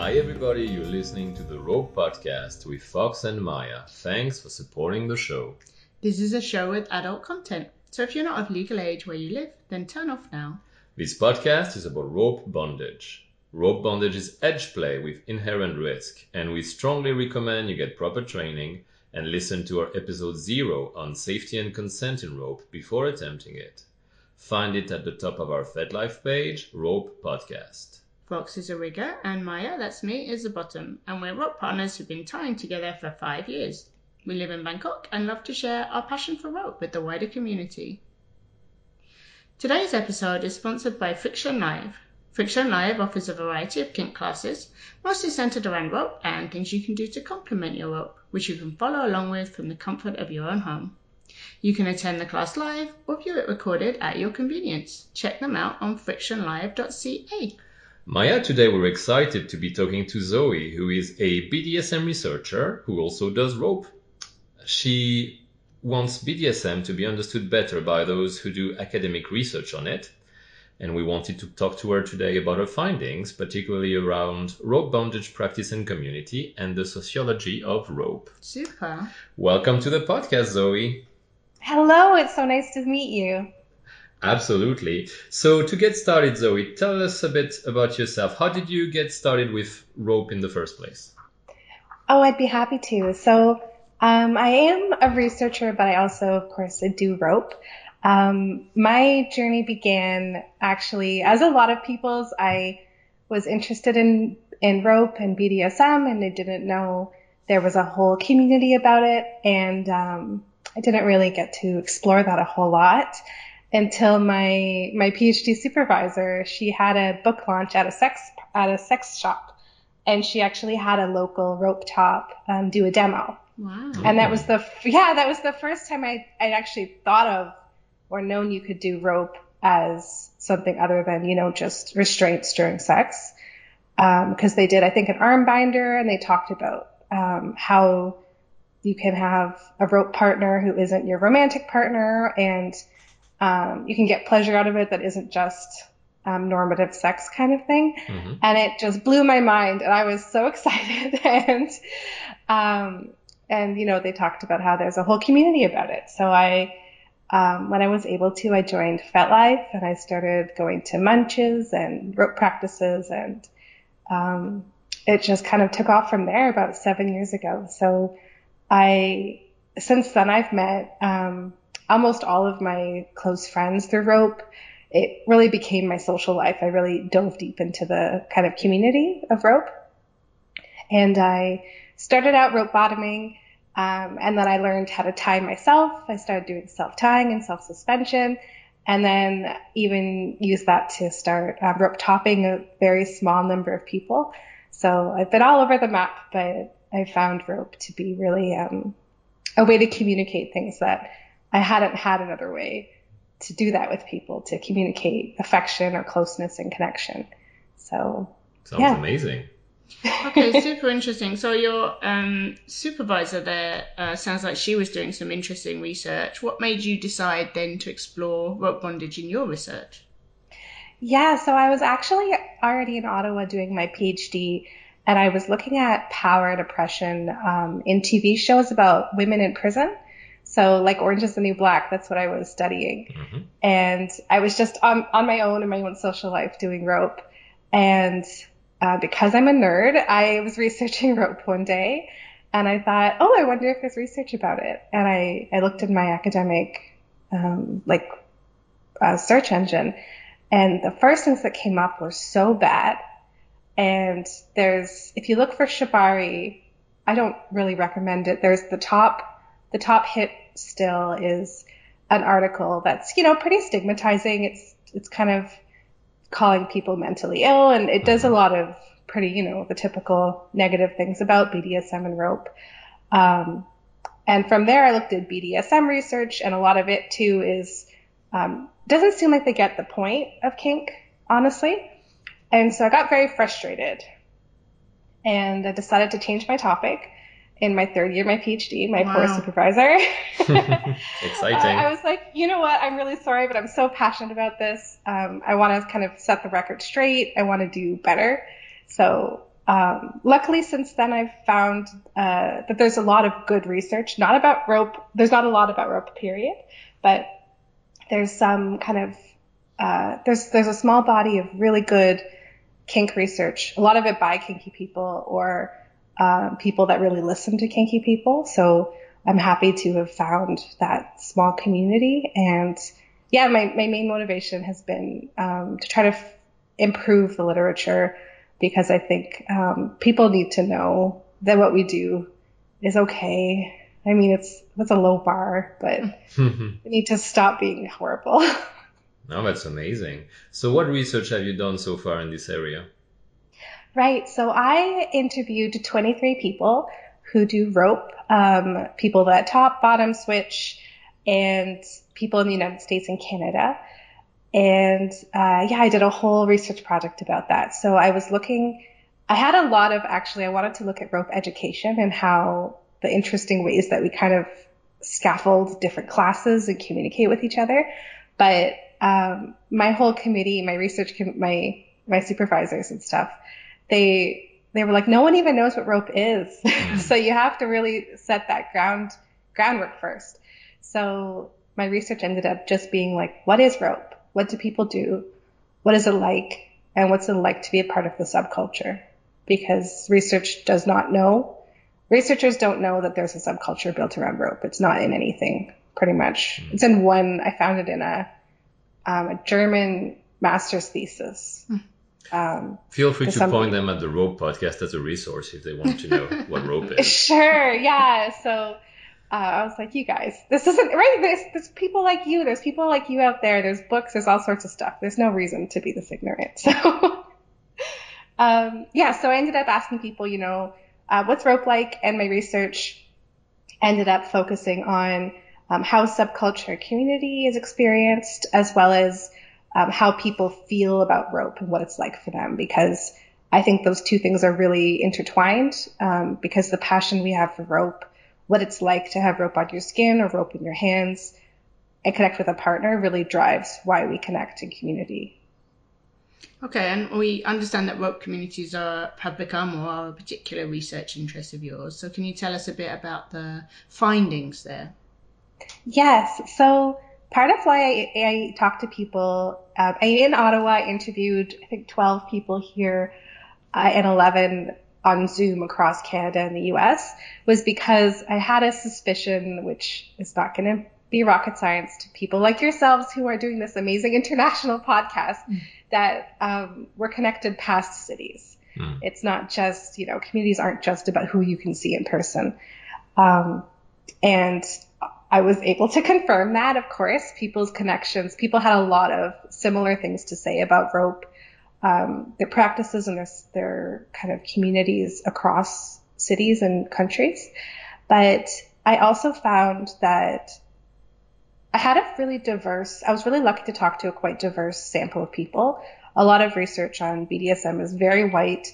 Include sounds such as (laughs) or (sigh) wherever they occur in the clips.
Hi, everybody. You're listening to the Rope Podcast with Fox and Maya. Thanks for supporting the show. This is a show with adult content, so if you're not of legal age where you live, then turn off now. This podcast is about rope bondage. Rope bondage is edge play with inherent risk, and we strongly recommend you get proper training and listen to our episode zero on safety and consent in rope before attempting it. Find it at the top of our FetLife page, Rope Podcast. Fox is a rigger, and Maya, that's me, is the bottom, and we're rope partners who've been tying together for five years. We live in Bangkok and love to share our passion for rope with the wider community. Today's episode is sponsored by Friction Live. Friction Live offers a variety of kink classes, mostly centered around rope and things you can do to complement your rope, which you can follow along with from the comfort of your own home. You can attend the class live or view it recorded at your convenience. Check them out on frictionlive.ca. Maya, today we're excited to be talking to Zoe, who is a BDSM researcher who also does rope. She wants BDSM to be understood better by those who do academic research on it. And we wanted to talk to her today about her findings, particularly around rope bondage practice and community and the sociology of rope. Super. Welcome to the podcast, Zoe. Hello, it's so nice to meet you. Absolutely. So to get started, Zoe, tell us a bit about yourself. How did you get started with rope in the first place? Oh, I'd be happy to. So um, I am a researcher, but I also, of course, do rope. Um, my journey began actually, as a lot of people's, I was interested in, in rope and BDSM, and I didn't know there was a whole community about it. And um, I didn't really get to explore that a whole lot until my my PhD supervisor, she had a book launch at a sex at a sex shop, and she actually had a local rope top um, do a demo. Wow. And that was the yeah that was the first time I I'd actually thought of or known you could do rope as something other than you know just restraints during sex because um, they did I think an arm binder and they talked about um, how you can have a rope partner who isn't your romantic partner and um, you can get pleasure out of it that isn't just um, normative sex kind of thing. Mm-hmm. And it just blew my mind, and I was so (laughs) excited. and um, and you know they talked about how there's a whole community about it. So I. Um, when I was able to, I joined FetLife and I started going to munches and rope practices, and um, it just kind of took off from there about seven years ago. So I, since then, I've met um, almost all of my close friends through rope. It really became my social life. I really dove deep into the kind of community of rope. And I started out rope bottoming, um, and then I learned how to tie myself. I started doing self tying and self suspension, and then even used that to start um, rope topping a very small number of people. So I've been all over the map, but I found rope to be really um, a way to communicate things that I hadn't had another way to do that with people to communicate affection or closeness and connection. So sounds yeah. amazing. okay, (laughs) super interesting. So your um, supervisor there uh, sounds like she was doing some interesting research. What made you decide then to explore rope bondage in your research? Yeah, so I was actually already in Ottawa doing my PhD, and I was looking at power and oppression um, in TV shows about women in prison. So like Orange is the New Black, that's what I was studying. Mm-hmm. And I was just on, on my own in my own social life doing rope. And uh, because I'm a nerd, I was (laughs) researching rope one day and I thought, oh, I wonder if there's research about it. And I, I looked in my academic, um, like, uh, search engine and the first things that came up were so bad. And there's, if you look for Shibari, I don't really recommend it. There's the top, the top hit still is an article that's, you know, pretty stigmatizing. It's, it's kind of calling people mentally ill and it does a lot of pretty, you know, the typical negative things about BDSM and rope. Um, and from there, I looked at BDSM research, and a lot of it too is um, doesn't seem like they get the point of kink, honestly. And so I got very frustrated, and I decided to change my topic in my third year, my PhD, my wow. poor supervisor. (laughs) (laughs) Exciting. Uh, I was like, you know what? I'm really sorry, but I'm so passionate about this. Um, I want to kind of set the record straight. I want to do better. So um, luckily, since then, I've found uh, that there's a lot of good research, not about rope. There's not a lot about rope, period, but there's some kind of uh, there's there's a small body of really good kink research. A lot of it by kinky people or uh, people that really listen to kinky people. So I'm happy to have found that small community. And yeah, my, my main motivation has been um, to try to f- improve the literature because I think um, people need to know that what we do is okay. I mean, it's it's a low bar, but (laughs) we need to stop being horrible. now (laughs) that's amazing. So, what research have you done so far in this area? Right. So, I interviewed 23 people who do rope, um, people that top, bottom switch, and people in the United States and Canada. And uh, yeah, I did a whole research project about that. So I was looking, I had a lot of actually, I wanted to look at rope education and how the interesting ways that we kind of scaffold different classes and communicate with each other. But um, my whole committee, my research, com- my my supervisors and stuff, they they were like, no one even knows what rope is. (laughs) Mm. so you have to really set that ground groundwork first. So my research ended up just being like, what is rope? What do people do? What is it like? And what's it like to be a part of the subculture? Because research does not know. Researchers don't know that there's a subculture built around rope. It's not in anything, pretty much. Mm. It's in one, I found it in a, um, a German master's thesis. Um, Feel free to some... point them at the Rope podcast as a resource if they want to know what rope (laughs) is. Sure, yeah. So uh, I was like, you guys, this isn't right. There's, there's people like you. There's people like you out there. There's books. There's all sorts of stuff. There's no reason to be this ignorant. (laughs) So, um, yeah. So I ended up asking people, you know, uh, what's rope like? And my research ended up focusing on um, how subculture community is experienced, as well as um, how people feel about rope and what it's like for them, because I think those two things are really intertwined. Um, because the passion we have for rope what it's like to have rope on your skin or rope in your hands and connect with a partner really drives why we connect in community. Okay, and we understand that rope communities are have become or are a particular research interest of yours. So can you tell us a bit about the findings there? Yes. So part of why I, I talk to people, uh, I, in Ottawa, I interviewed I think 12 people here uh, and 11 on Zoom across Canada and the US was because I had a suspicion, which is not going to be rocket science to people like yourselves who are doing this amazing (laughs) international podcast, mm. that um, we're connected past cities. Mm. It's not just, you know, communities aren't just about who you can see in person. Um, and I was able to confirm that, of course, people's connections. People had a lot of similar things to say about rope um, their practices and their, their kind of communities across cities and countries. But I also found that I had a really diverse, I was really lucky to talk to a quite diverse sample of people. A lot of research on BDSM is very white,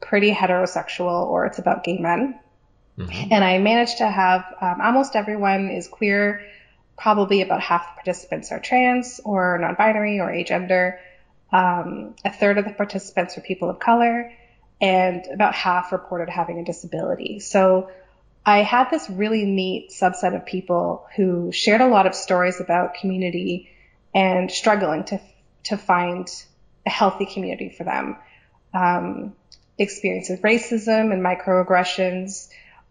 pretty heterosexual, or it's about gay men. Mm-hmm. And I managed to have um, almost everyone is queer. Probably about half the participants are trans or non binary or agender. Um, a third of the participants were people of color, and about half reported having a disability. So I had this really neat subset of people who shared a lot of stories about community and struggling to to find a healthy community for them. Um, experience of racism and microaggressions,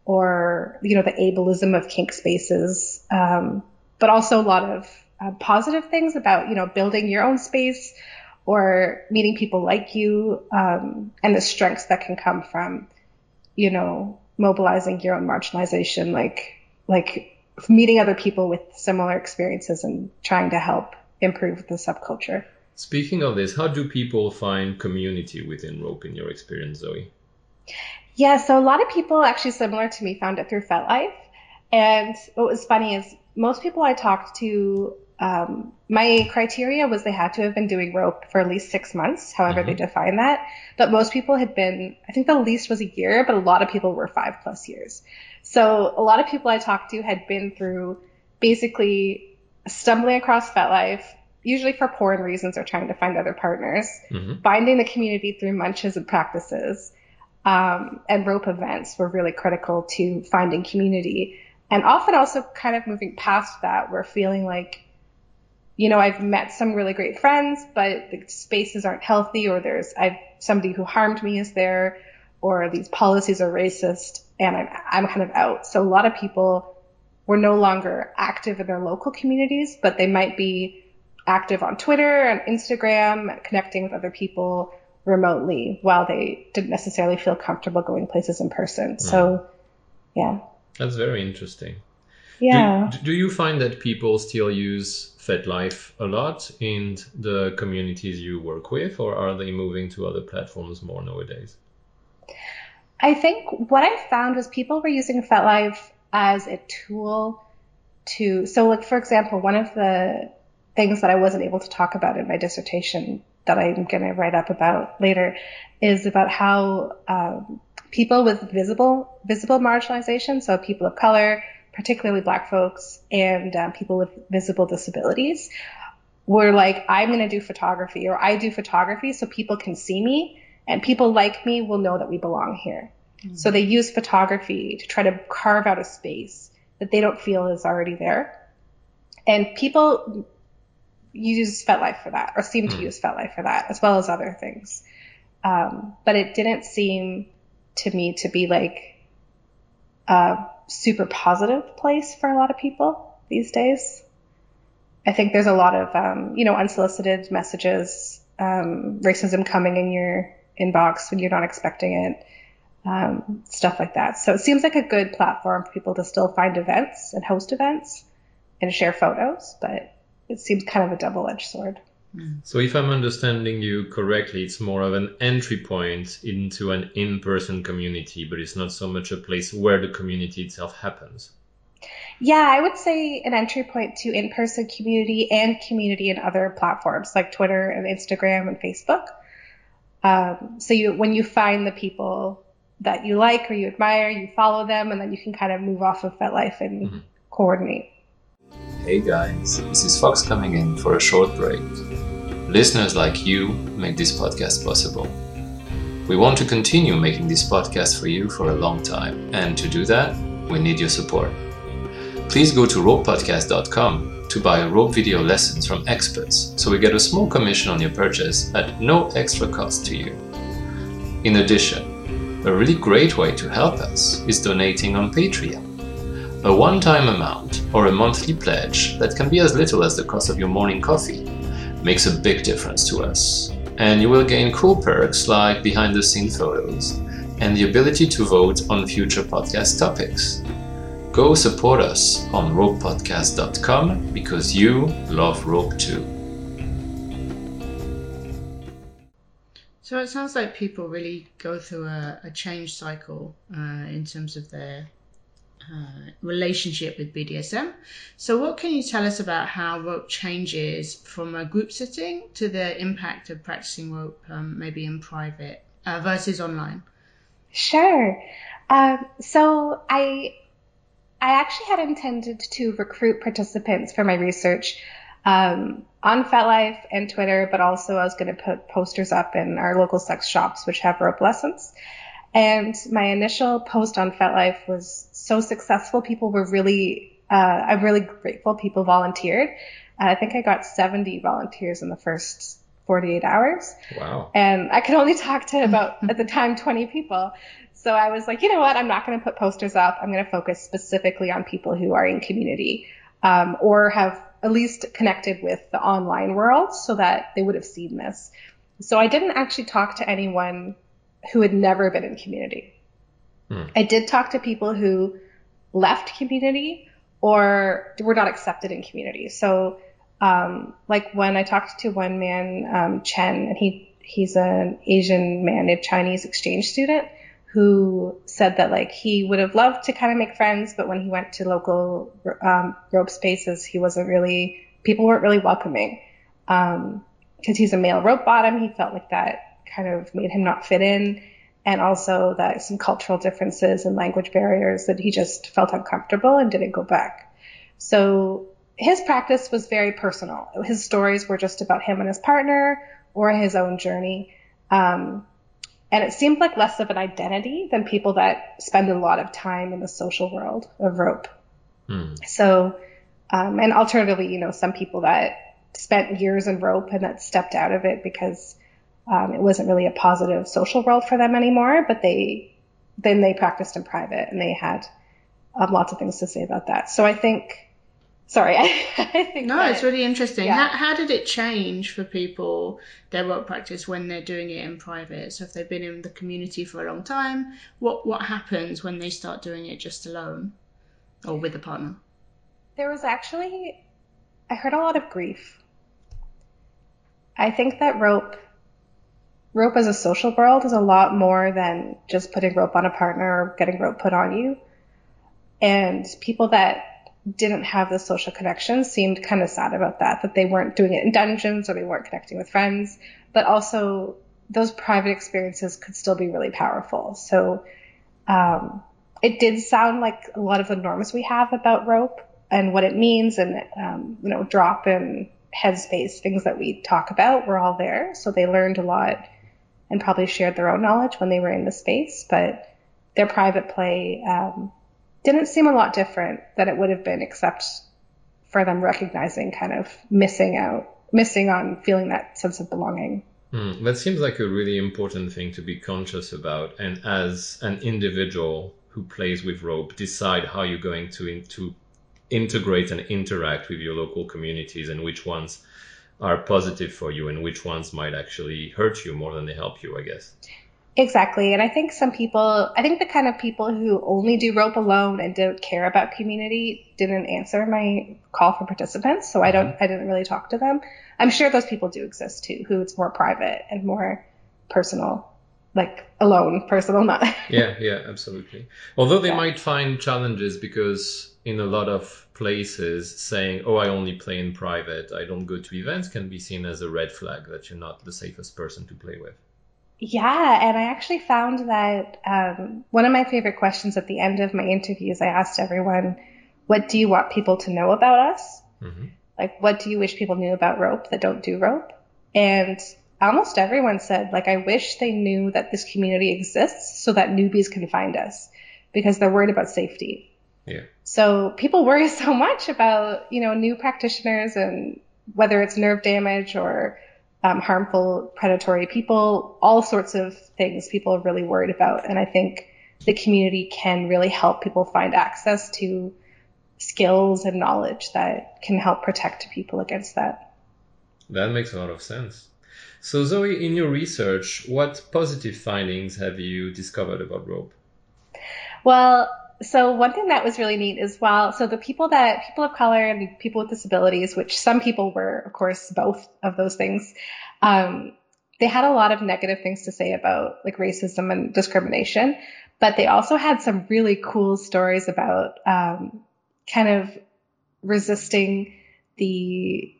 or you know the ableism of kink spaces, um, but also a lot of uh, positive things about you know building your own space, or meeting people like you um, and the strengths that can come from, you know, mobilizing your own marginalization, like like meeting other people with similar experiences and trying to help improve the subculture. Speaking of this, how do people find community within rope in your experience, Zoe? Yeah, so a lot of people actually similar to me found it through FetLife. And what was funny is most people I talked to um, my criteria was they had to have been doing rope for at least six months, however mm-hmm. they define that. But most people had been, I think the least was a year, but a lot of people were five plus years. So a lot of people I talked to had been through basically stumbling across FetLife, usually for porn reasons or trying to find other partners, mm-hmm. finding the community through munches and practices, Um, and rope events were really critical to finding community. And often also kind of moving past that, we're feeling like, you know, I've met some really great friends, but the spaces aren't healthy, or there's I've somebody who harmed me is there, or these policies are racist, and I'm I'm kind of out. So a lot of people were no longer active in their local communities, but they might be active on Twitter and Instagram, connecting with other people remotely while they didn't necessarily feel comfortable going places in person. Mm. So, yeah. That's very interesting. Yeah. Do, do you find that people still use FetLife a lot in the communities you work with, or are they moving to other platforms more nowadays? I think what I found was people were using FetLife as a tool to, so like, for example, one of the things that I wasn't able to talk about in my dissertation that I'm going to write up about later is about how um, people with visible visible marginalization, so people of color, particularly Black folks, and um, people with visible disabilities, were like, I'm going to do photography, or I do photography so people can see me, and people like me will know that we belong here. Mm-hmm. So they use photography to try to carve out a space that they don't feel is already there. And people use FetLife for that, or seem mm. to hmm. use FetLife for that, as well as other things. Um, but it didn't seem to me to be like a super positive place for a lot of people these days. I think there's a lot of, um, you know, unsolicited messages, um, racism coming in your inbox when you're not expecting it, um, stuff like that. So it seems like a good platform for people to still find events and host events and share photos, but it seems kind of a double edged sword. So, if I'm understanding you correctly, it's more of an entry point into an in person community, but it's not so much a place where the community itself happens. Yeah, I would say an entry point to in person community and community in other platforms like Twitter and Instagram and Facebook. Um, so, you, when you find the people that you like or you admire, you follow them, and then you can kind of move off of FetLife and mm-hmm. coordinate. Hey guys, this is Fox coming in for a short break. Listeners like you make this podcast possible. We want to continue making this podcast for you for a long time, and to do that, we need your support. Please go to ropepodcast.com to buy rope video lessons from experts so we get a small commission on your purchase at no extra cost to you. In addition, a really great way to help us is donating on Patreon. A one time amount or a monthly pledge that can be as little as the cost of your morning coffee makes a big difference to us. And you will gain cool perks like behind-the-scenes photos and the ability to vote on future podcast topics. Go support us on ropepodcast.com because you love rope too. So it sounds like people really go through a, a change cycle uh, in terms of their uh, relationship with BDSM. So, what can you tell us about how rope changes from a group setting to the impact of practicing rope, um, maybe in private uh, versus online? Sure. Um, so, I I actually had intended to recruit participants for my research um, on FetLife and Twitter, but also I was going to put posters up in our local sex shops, which have rope lessons. And my initial post on FetLife was so successful. People were really, uh, I'm really grateful people volunteered. I think I got 70 volunteers in the first 48 hours. Wow. And I could only talk to about, (laughs) at the time, 20 people. So I was like, you know what? I'm not going to put posters up. I'm going to focus specifically on people who are in community um, or have at least connected with the online world so that they would have seen this. So I didn't actually talk to anyone who had never been in community. Hmm. I did talk to people who left community or were not accepted in community. So, um, like when I talked to one man, um, Chen, and he he's an Asian man, a Chinese exchange student who said that like he would have loved to kind of make friends, but when he went to local um, rope spaces, he wasn't really people weren't really welcoming. because um, he's a male rope bottom, he felt like that kind of made him not fit in and also that some cultural differences and language barriers that he just felt uncomfortable and didn't go back. So his practice was very personal. His stories were just about him and his partner or his own journey. Um, And it seemed like less of an identity than people that spend a lot of time in the social world of rope. Hmm. So, um, and alternatively, you know, some people that spent years in rope and that stepped out of it because um, it wasn't really a positive social world for them anymore, but they then they practiced in private and they had um, lots of things to say about that. So I think, sorry, I, (laughs) I think No, that- it's really interesting. yeah. How, how did it change for people their rope practice when they're doing it in private? So if they've been in the community for a long time, what what happens when they start doing it just alone or with a partner? There was actually, I heard a lot of grief. I think that rope, rope as a social world is a lot more than just putting rope on a partner or getting rope put on you. And people that didn't have the social connections seemed kind of sad about that, that they weren't doing it in dungeons or they weren't connecting with friends, but also those private experiences could still be really powerful. So, um, it did sound like a lot of the norms we have about rope and what it means and um, you know drop and headspace things that we talk about were all there so they learned a lot and probably shared their own knowledge when they were in the space but their private play um, didn't seem a lot different than it would have been except for them recognizing kind of missing out missing on feeling that sense of belonging. Hmm, That seems like a really important thing to be conscious about, and as an individual who plays with rope, decide how you're going to in, to integrate and interact with your local communities, and which ones are positive for you, and which ones might actually hurt you more than they help you. I guess. Exactly. And I think some people, I think the kind of people who only do rope alone and don't care about community didn't answer my call for participants. So I don't, mm-hmm. I didn't really talk to them. I'm sure those people do exist too, who it's more private and more personal, like alone, personal, not. yeah, yeah, absolutely. Although they Yeah. might find challenges because in a lot of places saying, "Oh, I only play in private, I don't go to events," can be seen as a red flag that you're not the safest person to play with. Yeah, and I actually found that um, one of my favorite questions at the end of my interviews, I asked everyone, "What do you want people to know about us? hmm Like, what do you wish people knew about rope that don't do rope?" And almost everyone said, "Like, I wish they knew that this community exists so that newbies can find us because they're worried about safety." Yeah. So people worry (laughs) so much about you know new practitioners and whether it's nerve damage or um, harmful predatory people, all sorts of things people are really worried about. And I think the community can really help people find access to skills and knowledge that can help protect people against that. That makes a lot of sense. So, Zoe, in your research, what positive findings have you discovered about rope? Well, so one thing that was really neat is well, so the people that people of color and people with disabilities, which some people were, of course, both of those things, um, they had a lot of negative things to say about like racism and discrimination, but they also had some really cool stories about um, kind of resisting the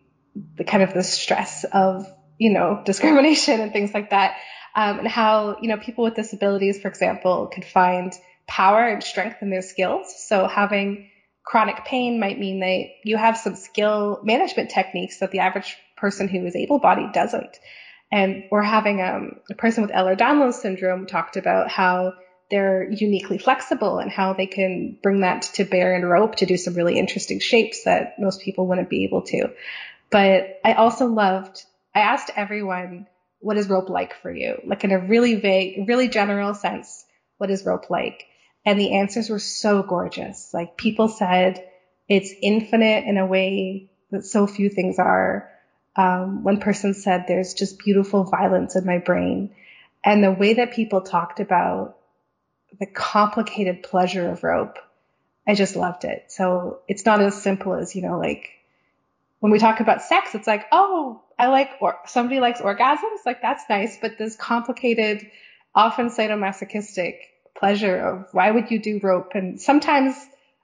the kind of the stress of you know (laughs) discrimination and things like that, um, and how you know people with disabilities, for example, could find power and strength in their skills. So having chronic pain might mean that you have some skill management techniques that the average person who is able-bodied doesn't. And we're having um, a person with Ehlers-Danlos syndrome talked about how they're uniquely flexible and how they can bring that to bear and rope to do some really interesting shapes that most people wouldn't be able to. But I also loved, I asked everyone, what is rope like for you? Like in a really vague, really general sense, what is rope like? And the answers were so gorgeous. Like people said, it's infinite in a way that so few things are. Um, one person said, there's just beautiful violence in my brain. And the way that people talked about the complicated pleasure of rope, I just loved it. So it's not as simple as, you know, like when we talk about sex, it's like, oh, I like, or somebody likes orgasms. Like that's nice. But this complicated, often sadomasochistic pleasure of why would you do rope? And sometimes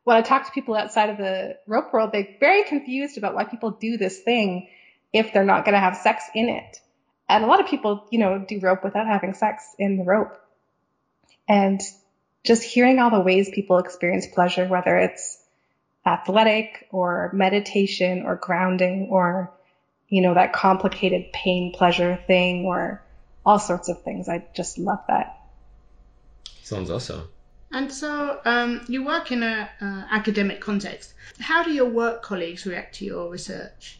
when I talk to people outside of the rope world, they're very confused about why people do this thing if they're not going to have sex in it. And a lot of people, you know, do rope without having sex in the rope. And just hearing all the ways people experience pleasure, whether it's athletic or meditation or grounding or, you know, that complicated pain pleasure thing or all sorts of things. I just love that. Sounds awesome. And so um, you work in a uh, academic context. How do your work colleagues react to your research?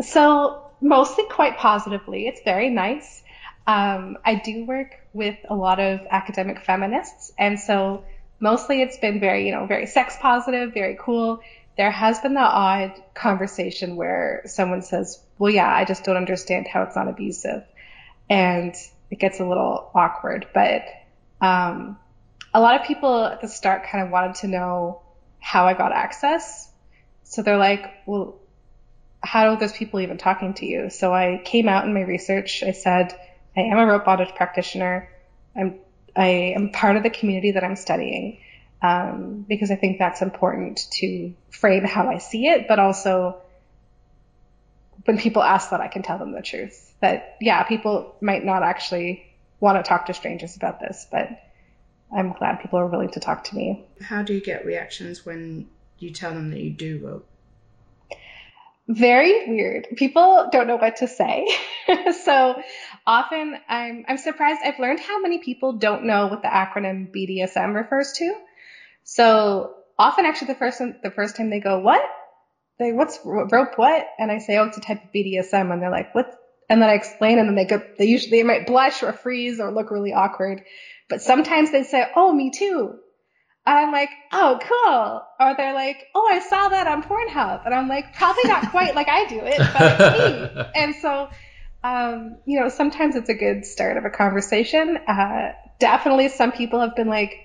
So mostly quite positively. It's very nice. Um, I do work with a lot of academic feminists, and so mostly it's been very, you know, very sex positive, very cool. There has been the odd conversation where someone says, "Well, yeah, I just don't understand how it's not abusive," and it gets a little awkward. But um, a lot of people at the start kind of wanted to know how I got access. So they're like, "Well, how are those people even talking to you?" So I came out in my research. I said, "I am a rope bondage practitioner. I'm I am part of the community that I'm studying." Um, because I think that's important to frame how I see it, but also when people ask that, I can tell them the truth. That yeah, people might not actually want to talk to strangers about this, but I'm glad people are willing to talk to me. How do you get reactions when you tell them that you do rope? Very weird. People don't know what to say. (laughs) so often I'm I'm surprised I've learned how many people don't know what the acronym BDSM refers to. So often actually the first the first time they go, "What?" They, "What's rope what?" And I say, "Oh, it's a type of BDSM." And they're like, "What?" And then I explain and then they go they usually they might blush or freeze or look really awkward. But sometimes they say, "Oh, me too." And I'm like, "Oh, cool." Or they're like, "Oh, I saw that on Pornhub." And I'm like, "Probably not quite like I do it, but it's me." (laughs) And so um, you know, sometimes it's a good start of a conversation. Uh, definitely some people have been like,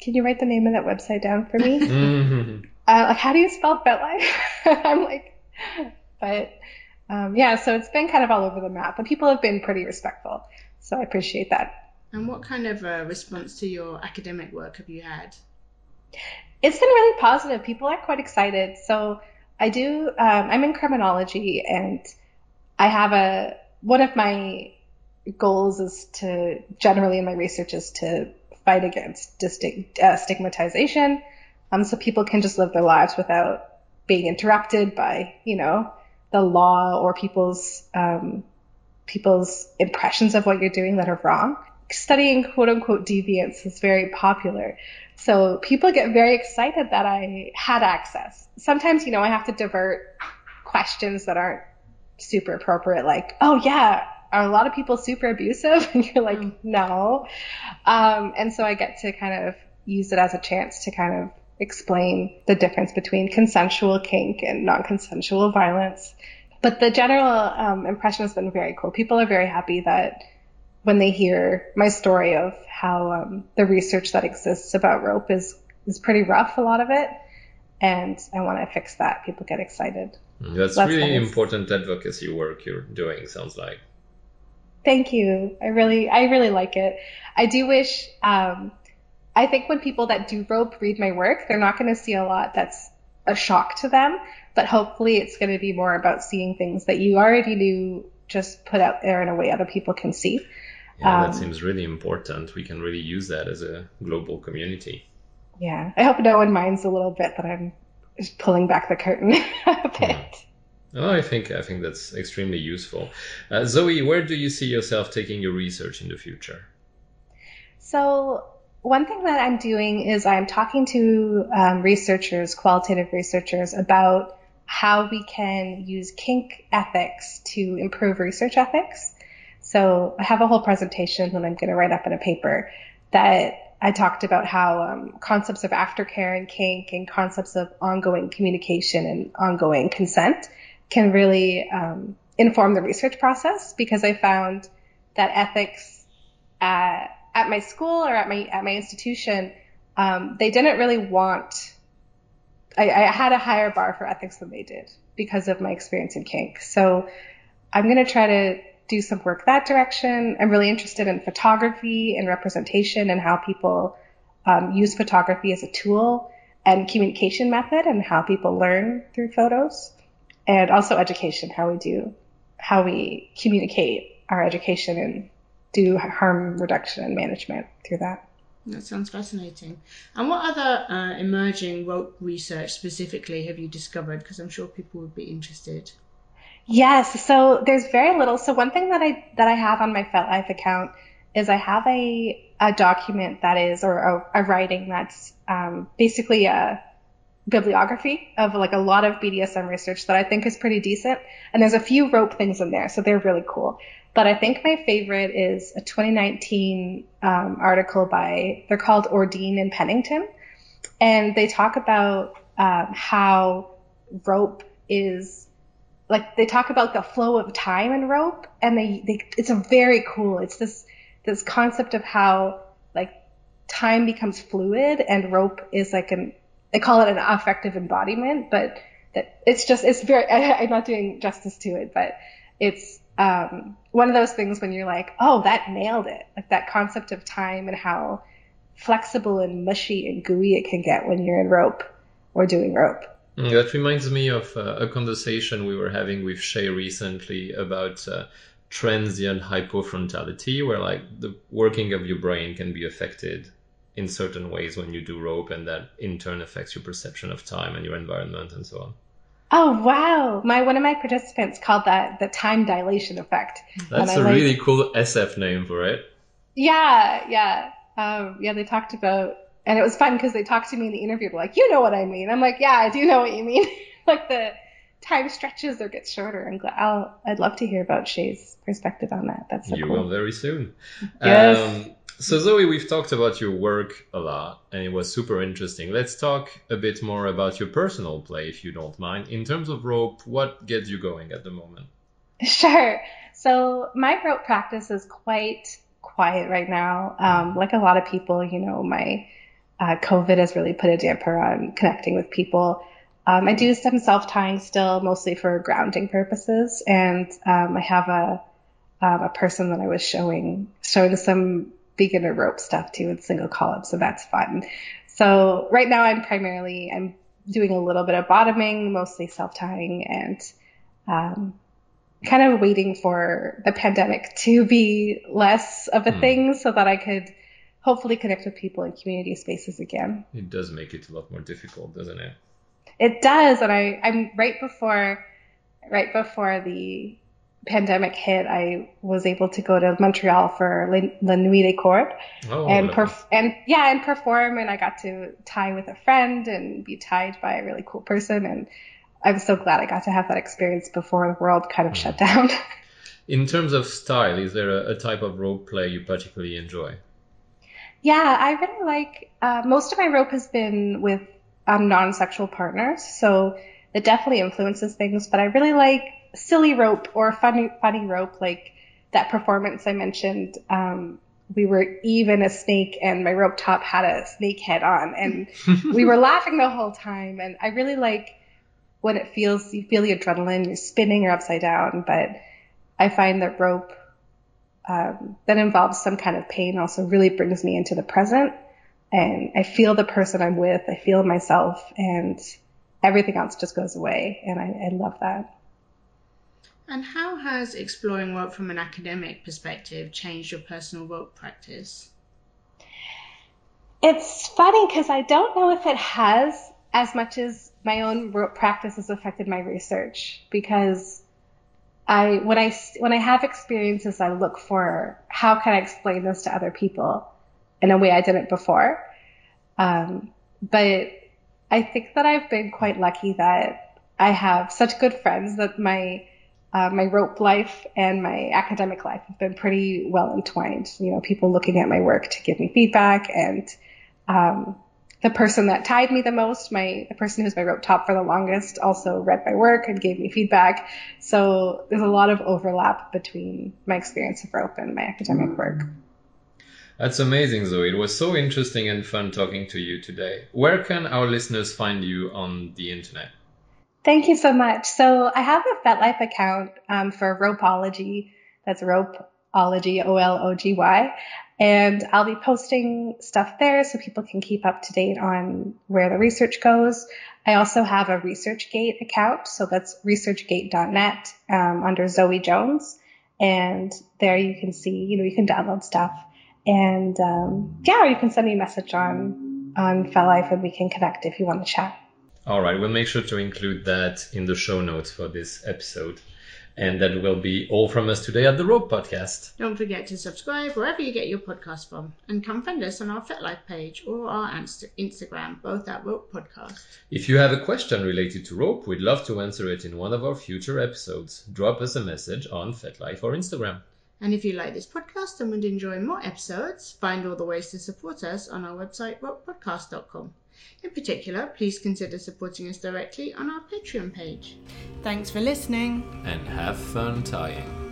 can you write the name of that website down for me? (laughs) Mhm. uh, like, how do you spell FetLife? (laughs) I'm like, but um, yeah, so it's been kind of all over the map, but people have been pretty respectful. So I appreciate that. And what kind of uh, response to your academic work have you had? It's been really positive. People are quite excited. So I do, um, I'm in criminology and I have a, one of my goals is to, generally in my research is to fight against distig- uh, stigmatization. Um, so people can just live their lives without being interrupted by, you know, the law or people's, um, people's impressions of what you're doing that are wrong. Studying quote unquote deviance is very popular. So people get very excited that I had access. Sometimes, you know, I have to divert questions that aren't super appropriate, like, oh yeah, are a lot of people super abusive? (laughs) And you're like, Mm. no. Um, and so I get to kind of use it as a chance to kind of explain the difference between consensual kink and non-consensual violence. But the general um, impression has been very cool. People are very happy that when they hear my story of how um, the research that exists about rope is is pretty rough, a lot of it, and I want to fix that. People get excited. That's, That's really nice. important advocacy work you're doing, sounds like. Thank you. I really, I really like it. I do wish, um, I think when people that do rope read my work, they're not going to see a lot that's a shock to them, but hopefully it's going to be more about seeing things that you already knew just put out there in a way other people can see. Yeah, Um, that seems really important. We can really use that as a global community. Yeah. I hope no one minds a little bit that I'm just pulling back the curtain (laughs) a bit. Oh, I think I think that's extremely useful. Uh, Zoe, where do you see yourself taking your research in the future? So one thing that I'm doing is I'm talking to um, researchers, qualitative researchers, about how we can use kink ethics to improve research ethics. So I have a whole presentation that I'm going to write up in a paper that I talked about how um, concepts of aftercare and kink and concepts of ongoing communication and ongoing consent can really um, inform the research process because I found that ethics at, at my school or at my at my institution um, they didn't really want I, I had a higher bar for ethics than they did because of my experience in kink. So i'm going to try to do some work that direction. I'm really interested in photography and representation and how people um, use photography as a tool and communication method and how people learn through photos and also education how we do how we communicate our education and do harm reduction and management through that. That sounds fascinating. And what other uh, emerging rope research specifically have you discovered? Because I'm sure people would be interested. Yes. So there's very little. So one thing that I that I have on my FetLife account is I have a a document that is or a, a writing that's um, basically a bibliography of like a lot of BDSM research that I think is pretty decent. And there's a few rope things in there, so they're really cool. But I think my favorite is a 2019 um, article by they're called Ordine and Pennington, and they talk about um, how rope is like they talk about the flow of time in rope and they, they it's a very cool it's this this concept of how like time becomes fluid and rope is like an they call it an affective embodiment but that it's just it's very (laughs) I, am not doing justice to it but it's um, one of those things when you're like oh that nailed it like that concept of time and how flexible and mushy and gooey it can get when you're in rope or doing rope Mm, that reminds me of uh, a conversation we were having with Shay recently about uh, transient hypofrontality, where like the working of your brain can be affected in certain ways when you do rope, and that in turn affects your perception of time and your environment and so on. Oh wow! My one of my participants called that the time dilation effect. That's a really cool SF name for it. Yeah, yeah, um, yeah. They talked about and it was fun because they talked to me in the interview. They're like, you know what I mean? I'm like, yeah, I do know what you mean. (laughs) like the time stretches or gets shorter. And I'll, I'd love to hear about Shay's perspective on that. That's so you cool. will very soon. Yes. Um, so Zoe, we've talked about your work a lot, and it was super interesting. Let's talk a bit more about your personal play, if you don't mind. In terms of rope, what gets you going at the moment? Sure. So my rope practice is quite quiet right now. Um, like a lot of people, you know, my uh, COVID has really put a damper on connecting with people. Um, I do some self tying still, mostly for grounding purposes, and um, I have a um, a person that I was showing showing some beginner rope stuff too in single column, so that's fun. So right now I'm primarily I'm doing a little bit of bottoming, mostly self tying, and um, kind of waiting for the pandemic to be less of a mm. thing, so that I could hopefully connect with people in community spaces again. It does make it a lot more difficult, doesn't it? It does, and I, I'm right before, right before the pandemic hit, I was able to go to Montreal for La Nuit des Cordes oh, and perf- and yeah, and perform. And I got to tie with a friend and be tied by a really cool person. And I'm so glad I got to have that experience before the world kind of mm. shut down. (laughs) In terms of style, is there a, a type of role play you particularly enjoy? Yeah, I really like. Uh, most of my rope has been with um, non-sexual partners, so it definitely influences things. But I really like silly rope or funny funny rope, like that performance I mentioned. Um, we were even a snake, and my rope top had a snake head on, and (laughs) we were laughing the whole time. And I really like when it feels you feel the adrenaline, you're spinning or upside down. But I find that rope um, that involves some kind of pain also really brings me into the present. And I feel the person I'm with, I feel myself, and everything else just goes away. And I, I love that. And how has exploring work from an academic perspective changed your personal work practice? It's funny because I don't know if it has as much as my own rope practice has affected my research because I when I when I have experiences, I look for how can I explain this to other people in a way I didn't before. Um, but I think that I've been quite lucky that I have such good friends that my uh, my rope life and my academic life have been pretty well entwined. You know, people looking at my work to give me feedback and um, the person that tied me the most, my the person who's my rope top for the longest, also read my work and gave me feedback. So there's a lot of overlap between my experience of rope and my academic work. That's amazing, Zoe. It was so interesting and fun talking to you today. Where can our listeners find you on the internet? Thank you so much. So I have a FetLife account um, for Ropeology. That's Ropeology, O L O G Y. And I'll be posting stuff there so people can keep up to date on where the research goes. I also have a ResearchGate account, so that's researchgate.net um, under Zoe Jones. And there you can see, you know, you can download stuff. And um, yeah, you can send me a message on on FetLife and we can connect if you want to chat. All right, we'll make sure to include that in the show notes for this episode. And that will be all from us today at the Rope Podcast. Don't forget to subscribe wherever you get your podcast from, and come find us on our FetLife page or our Instagram, both at Rope Podcast. If you have a question related to rope, we'd love to answer it in one of our future episodes. Drop us a message on FetLife or Instagram. And if you like this podcast and would enjoy more episodes, find all the ways to support us on our website, ropepodcast.com. In particular, please consider supporting us directly on our Patreon page. Thanks for listening. And have fun tying.